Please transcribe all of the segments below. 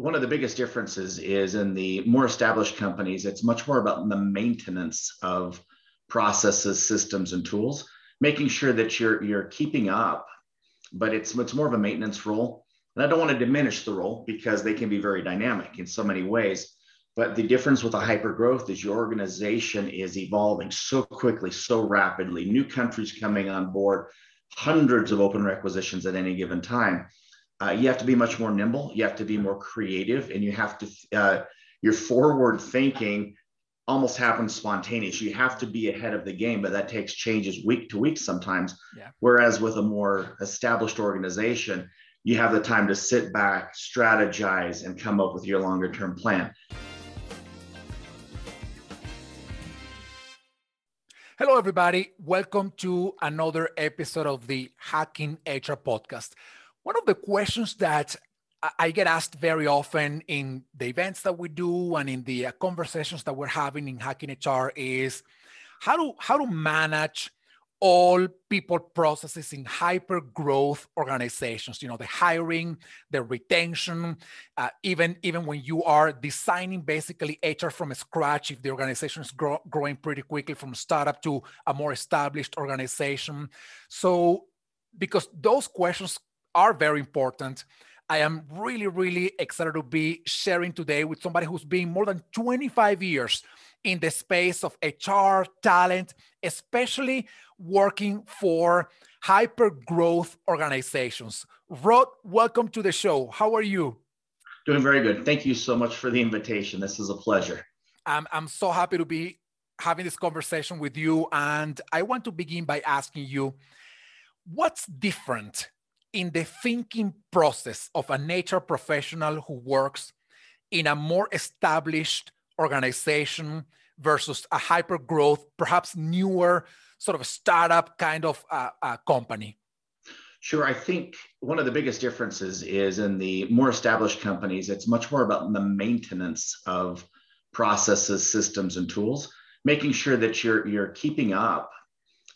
one of the biggest differences is in the more established companies, it's much more about the maintenance of processes, systems, and tools, making sure that you're you're keeping up. But it's it's more of a maintenance role. And I don't want to diminish the role because they can be very dynamic in so many ways. But the difference with a hyper growth is your organization is evolving so quickly, so rapidly, new countries coming on board, hundreds of open requisitions at any given time uh, you have to be much more nimble you have to be more creative and you have to uh, your forward thinking almost happens spontaneous you have to be ahead of the game but that takes changes week to week sometimes yeah. whereas with a more established organization you have the time to sit back strategize and come up with your longer term plan Hello, everybody. Welcome to another episode of the Hacking HR podcast. One of the questions that I get asked very often in the events that we do and in the uh, conversations that we're having in Hacking HR is how to how to manage all people processes in hyper growth organizations you know the hiring the retention uh, even even when you are designing basically hr from scratch if the organization is grow, growing pretty quickly from startup to a more established organization. So because those questions are very important. I am really, really excited to be sharing today with somebody who's been more than 25 years in the space of HR, talent, especially working for hyper growth organizations. Rod, welcome to the show. How are you? Doing very good. Thank you so much for the invitation. This is a pleasure. I'm, I'm so happy to be having this conversation with you. And I want to begin by asking you what's different in the thinking process of a HR professional who works in a more established organization versus a hyper growth, perhaps newer sort of startup kind of uh, uh, company? Sure. I think one of the biggest differences is in the more established companies, it's much more about the maintenance of processes, systems, and tools, making sure that you're you're keeping up,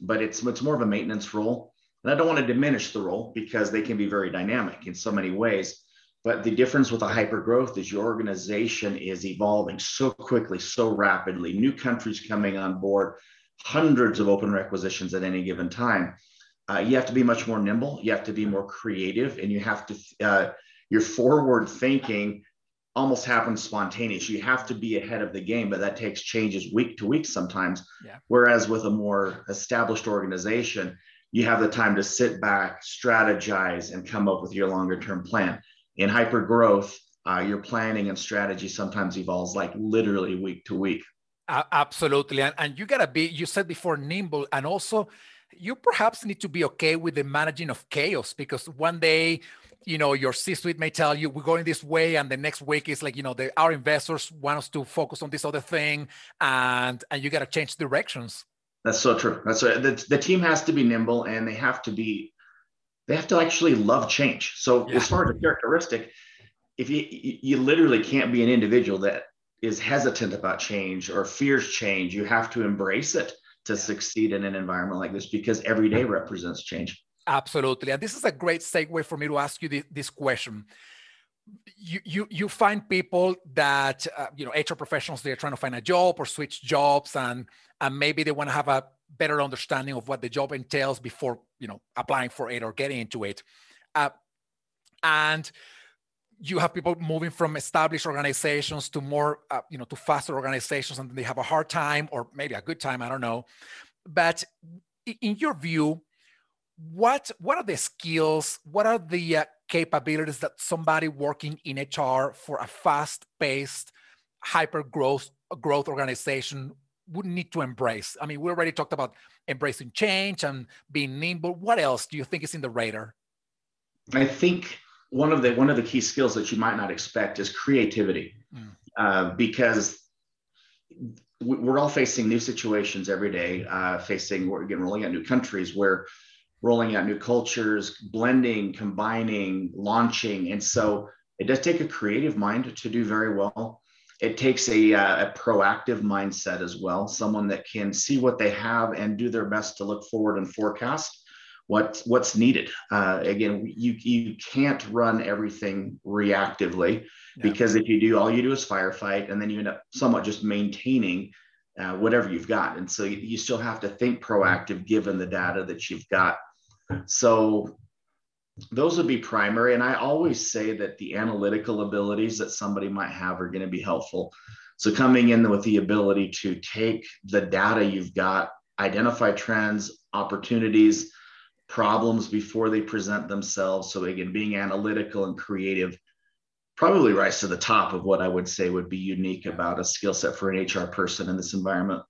but it's it's more of a maintenance role. And I don't want to diminish the role because they can be very dynamic in so many ways. But the difference with a hyper growth is your organization is evolving so quickly, so rapidly, new countries coming on board, hundreds of open requisitions at any given time. Uh, you have to be much more nimble, you have to be more creative, and you have to, uh, your forward thinking almost happens spontaneous. You have to be ahead of the game, but that takes changes week to week sometimes. Yeah. Whereas with a more established organization, you have the time to sit back, strategize, and come up with your longer term plan. In hyper growth, uh, your planning and strategy sometimes evolves like literally week to week. Uh, absolutely. And, and you got to be, you said before, nimble. And also, you perhaps need to be okay with the managing of chaos because one day, you know, your C-suite may tell you we're going this way, and the next week is like, you know, the, our investors want us to focus on this other thing, and and you got to change directions. That's so true. That's right. The, the team has to be nimble and they have to be, they have to actually love change. So yeah. as far as a characteristic, if you, you literally can't be an individual that is hesitant about change or fears change, you have to embrace it to succeed in an environment like this because every day represents change. Absolutely. And this is a great segue for me to ask you this, this question you you you find people that uh, you know HR professionals they're trying to find a job or switch jobs and and maybe they want to have a better understanding of what the job entails before you know applying for it or getting into it. Uh, and you have people moving from established organizations to more uh, you know to faster organizations and they have a hard time or maybe a good time i don't know. But in your view what what are the skills what are the uh, capabilities that somebody working in hr for a fast-paced hyper growth growth organization would need to embrace. I mean we already talked about embracing change and being nimble what else do you think is in the radar? I think one of the one of the key skills that you might not expect is creativity. Mm. uh, because we're all facing new situations every day uh, facing we're again rolling out new countries where rolling out new cultures, blending, combining, launching. And so it does take a creative mind to do very well. It takes a, uh, a proactive mindset as well, someone that can see what they have and do their best to look forward and forecast. what's what's needed. Uh, again, you you can't run everything reactively yeah. because if you do, all you do is firefight, and then you end up somewhat just maintaining uh, whatever you've got. And so you, you still have to think proactive given the data that you've got. So those would be primary. And I always say that the analytical abilities that somebody might have are going to be helpful. So coming in with the ability to take the data you've got, identify trends, opportunities, problems before they present themselves. So again, being analytical and creative probably rise to the top of what I would say would be unique about a skill set for an HR person in this environment.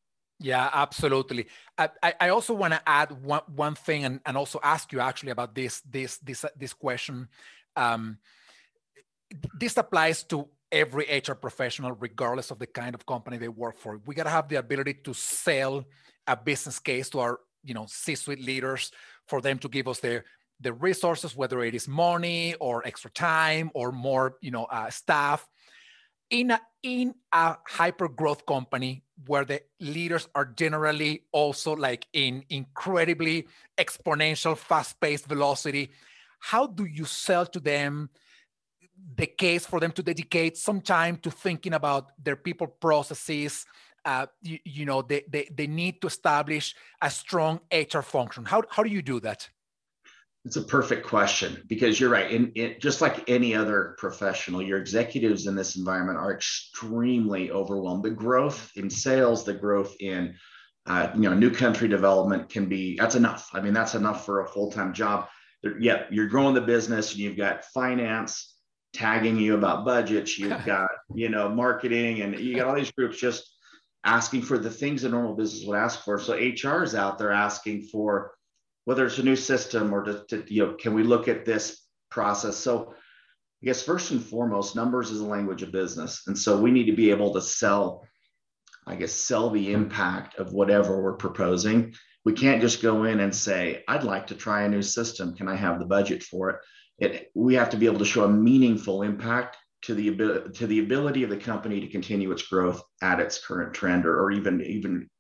Yeah, absolutely. I, I also want to add one, one thing and, and also ask you actually about this this this this question. Um, this applies to every HR professional, regardless of the kind of company they work for. We got to have the ability to sell a business case to our you know C-suite leaders for them to give us their the resources, whether it is money or extra time or more, you know, uh, staff. In a, in a hyper growth company where the leaders are generally also like in incredibly exponential, fast paced velocity, how do you sell to them the case for them to dedicate some time to thinking about their people processes? Uh, you, you know, they, they, they need to establish a strong HR function. How, how do you do that? It's a perfect question because you're right. In, in, just like any other professional, your executives in this environment are extremely overwhelmed. The growth in sales, the growth in uh, you know new country development can be that's enough. I mean, that's enough for a full time job. Yeah, you're growing the business, and you've got finance tagging you about budgets. You've got you know marketing, and you got all these groups just asking for the things a normal business would ask for. So HR is out there asking for whether it's a new system or to, to, you know, can we look at this process? So I guess first and foremost, numbers is a language of business. And so we need to be able to sell, I guess, sell the impact of whatever we're proposing. We can't just go in and say, I'd like to try a new system. Can I have the budget for it? It, we have to be able to show a meaningful impact to the to the ability of the company to continue its growth at its current trend or, or even even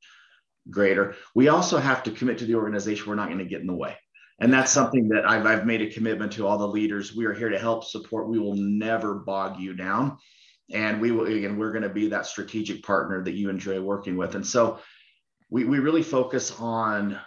greater. We also have to commit to the organization. We're not going to get in the way. And that's something that I've, I've made a commitment to all the leaders. We are here to help support. We will never bog you down. And we will, again, we're going to be that strategic partner that you enjoy working with. And so we, we really focus on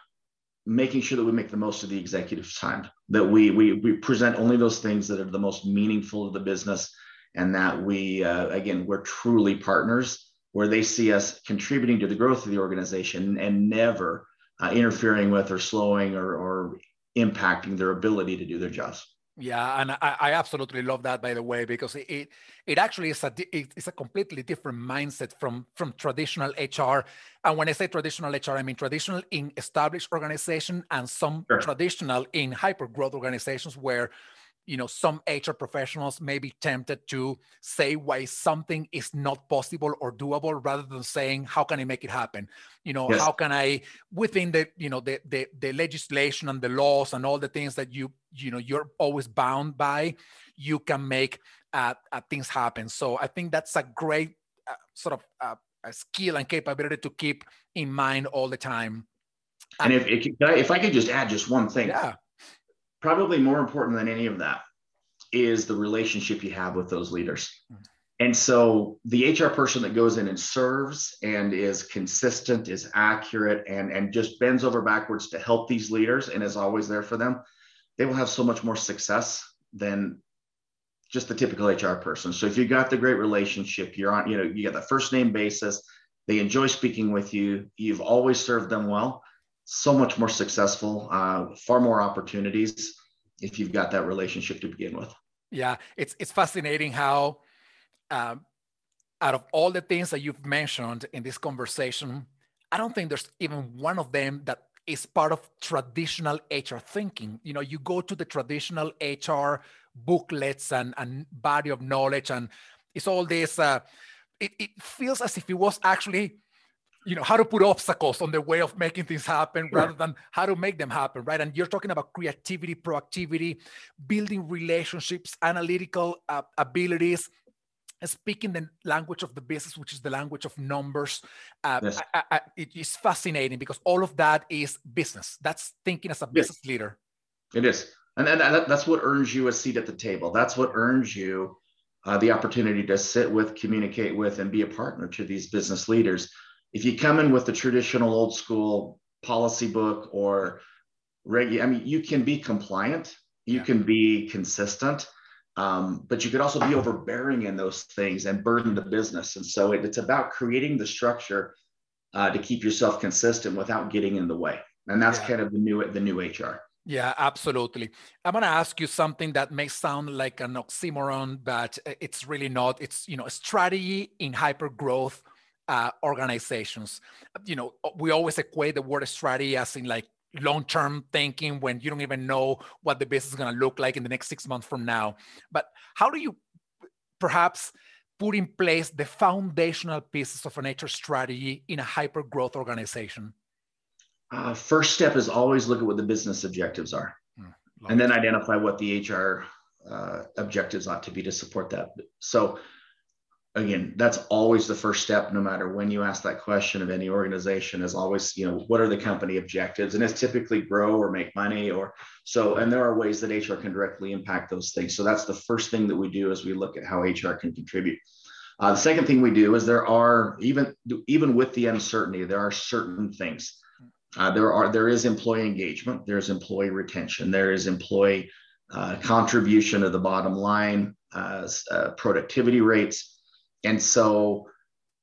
making sure that we make the most of the executive time, that we, we, we present only those things that are the most meaningful to the business, and that we, uh, again, we're truly partners where they see us contributing to the growth of the organization and never uh, interfering with or slowing or, or impacting their ability to do their jobs. Yeah, and I, I, absolutely love that, by the way, because it it actually is a it's a completely different mindset from from traditional HR. And when I say traditional HR, I mean traditional in established organization and some sure. traditional in hyper growth organizations where you know some hr professionals may be tempted to say why something is not possible or doable rather than saying how can i make it happen? You know yes. how can i within the you know the, the the legislation and the laws and all the things that you you know you're always bound by you can make uh, uh, things happen? So i think that's a great uh, sort of uh, a skill and capability to keep in mind all the time. And if, if, if I could just add just one thing, yeah probably more important than any of that is the relationship you have with those leaders. Mm-hmm. And so the HR person that goes in and serves and is consistent, is accurate, and, and just bends over backwards to help these leaders and is always there for them, they will have so much more success than just the typical HR person. So if you got the great relationship, you're on, you know, you get the first name basis, they enjoy speaking with you, you've always served them well, so much more successful, uh, far more opportunities if you've got that relationship to begin with. Yeah, it's it's fascinating how um, out of all the things that you've mentioned in this conversation, I don't think there's even one of them that is part of traditional HR thinking. You know, you go to the traditional HR booklets and, and body of knowledge, and it's all this. Uh, it, it feels as if it was actually you know how to put obstacles on the way of making things happen rather than how to make them happen right and you're talking about creativity proactivity building relationships analytical uh, abilities speaking the language of the business which is the language of numbers uh, yes. I, I, it is fascinating because all of that is business that's thinking as a business yes. leader It is. And, and that's what earns you a seat at the table. That's what earns you uh, the opportunity to sit with, communicate with, and be a partner to these business leaders. If you come in with the traditional old school policy book or regular, I mean, you can be compliant, you yeah. can be consistent, um, but you could also be overbearing in those things and burden the business. And so it, it's about creating the structure uh, to keep yourself consistent without getting in the way. And that's yeah. kind of the new the new HR. Yeah, absolutely. I'm going to ask you something that may sound like an oxymoron, but it's really not. It's you know, a strategy in hyper growth uh, organizations. You know, we always equate the word strategy as in like long-term thinking when you don't even know what the business is going to look like in the next six months from now. But how do you perhaps put in place the foundational pieces of an HR strategy in a hyper growth organization? uh, first step is always look at what the business objectives are mm, and then identify what the hr uh, objectives ought to be to support that so again that's always the first step no matter when you ask that question of any organization is always you know what are the company objectives? And it's typically grow or make money or so and there are ways that hr can directly impact those things. So that's the first thing that we do as we look at how hr can contribute. Uh, the second thing we do is there are even even with the uncertainty there are certain things. Uh, there are there is employee engagement, there's employee retention, there is employee uh, contribution to the bottom line, uh, uh, productivity rates, and so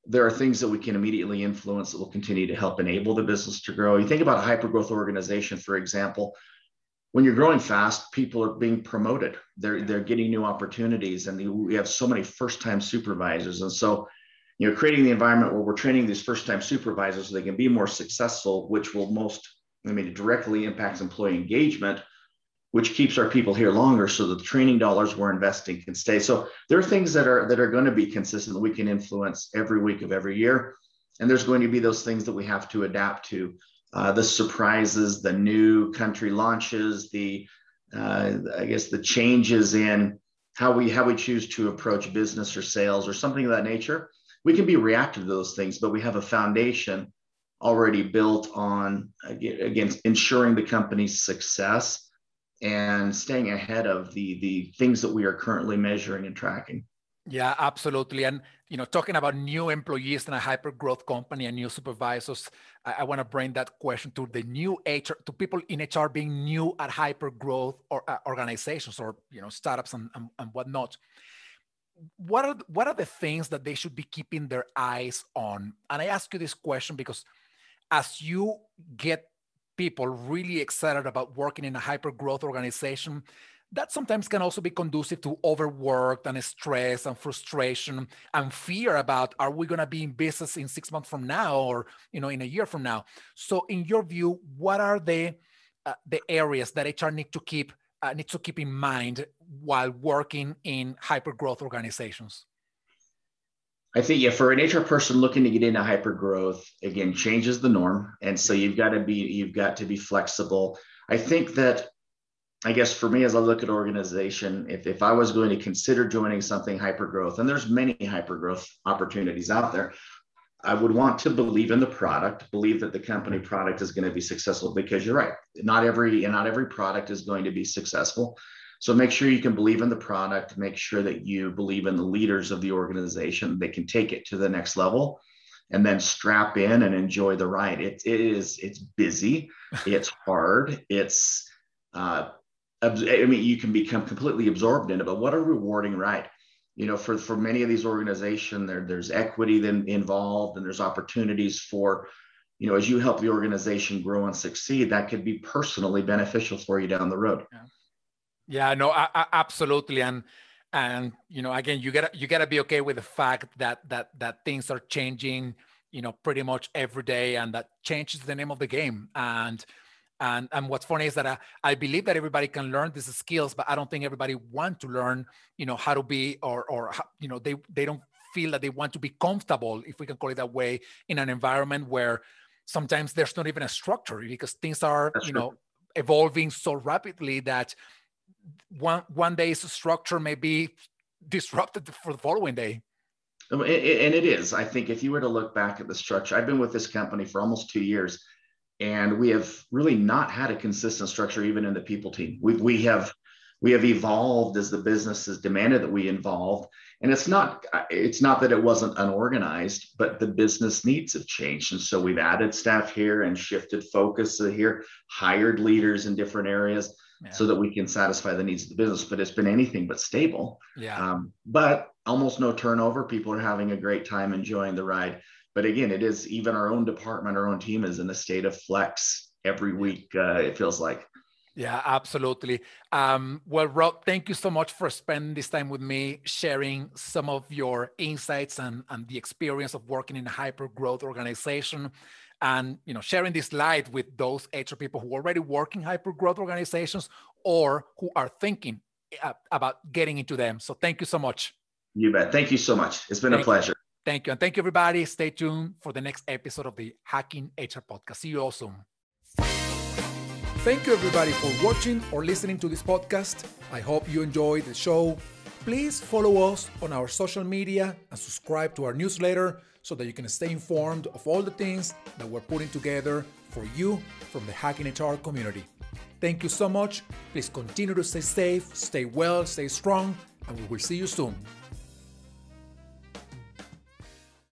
there are things that we can immediately influence that will continue to help enable the business to grow. You think about a hyper growth organization, for example. When you're growing fast, people are being promoted. They're they're getting new opportunities, and we have so many first time supervisors, and so you know, creating the environment where we're training these first time supervisors so they can be more successful, which will most, I mean, directly impacts employee engagement, which keeps our people here longer so that the training dollars we're investing can stay. So there are things that are that are going to be consistent that we can influence every week of every year. And there's going to be those things that we have to adapt to. Uh, the surprises, the new country launches, the uh, I guess the changes in how we how we choose to approach business or sales or something of that nature we can be reactive to those things, but we have a foundation already built on against ensuring the company's success and staying ahead of the the things that we are currently measuring and tracking. Yeah, absolutely. And you know, talking about new employees in a hyper growth company and new supervisors, I, I want to bring that question to the new HR to people in HR being new at hyper growth or uh, organizations or you know startups and, and, and whatnot what are what are the things that they should be keeping their eyes on? And I ask you this question because as you get people really excited about working in a hyper growth organization, that sometimes can also be conducive to overworked and stress and frustration and fear about are we going to be in business in six months from now or you know in a year from now so in your view what are the uh, the areas that hr need to keep uh, to keep in mind while working in hyper growth organizations? I think yeah, for an HR person looking to get into hyper growth, again, changes the norm, and so you've got to be you've got to be flexible. I think that, I guess for me, as I look at organization, if if I was going to consider joining something hyper growth, and there's many hyper growth opportunities out there, I would want to believe in the product, believe that the company product is going to be successful because you're right. Not every and not every product is going to be successful. So make sure you can believe in the product, make sure that you believe in the leaders of the organization. They can take it to the next level and then strap in and enjoy the ride. It, it is, it's busy, it's hard, it's, uh, I mean, you can become completely absorbed in it, but what a rewarding ride you know for for many of these organizations there there's equity then involved and there's opportunities for you know as you help the organization grow and succeed that could be personally beneficial for you down the road yeah, yeah no I, I, absolutely and and you know again you gotta you gotta be okay with the fact that that that things are changing you know pretty much every day and that changes the name of the game and and, and what's funny is that I, I believe that everybody can learn these skills, but I don't think everybody want to learn, you know, how to be or, or you know, they, they don't feel that they want to be comfortable, if we can call it that way, in an environment where sometimes there's not even a structure because things are, That's you true. know, evolving so rapidly that one one day's structure may be disrupted for the following day. Um, and it is. I think if you were to look back at the structure, I've been with this company for almost two years and we have really not had a consistent structure even in the people team. We we have we have evolved as the business has demanded that we evolve and it's not it's not that it wasn't unorganized but the business needs have changed and so we've added staff here and shifted focus here hired leaders in different areas yeah. so that we can satisfy the needs of the business but it's been anything but stable. Yeah. Um, but almost no turnover. People are having a great time enjoying the ride. But again it is even our own department our own team is in a state of flex every week uh, it feels like. Yeah, absolutely. Um, well, Rod, thank you so much for spending this time with me, sharing some of your insights and, and the experience of working in a hyper growth organization and you know sharing this light with those HR people who are already work in hyper growth organizations or who are thinking uh, about getting into them. So thank you so much. You bet. Thank you so much. It's been thank a pleasure. You. Thank you. And thank you, everybody. Stay tuned for the next episode of the Hacking HR podcast. See you all soon. Thank you, everybody, for watching or listening to this podcast. I hope you enjoyed the show. Please follow us on our social media and subscribe to our newsletter so that you can stay informed of all the things that we're putting together for you from the Hacking HR community. Thank you so much. Please continue to stay safe, stay well, stay strong, and we will see you soon.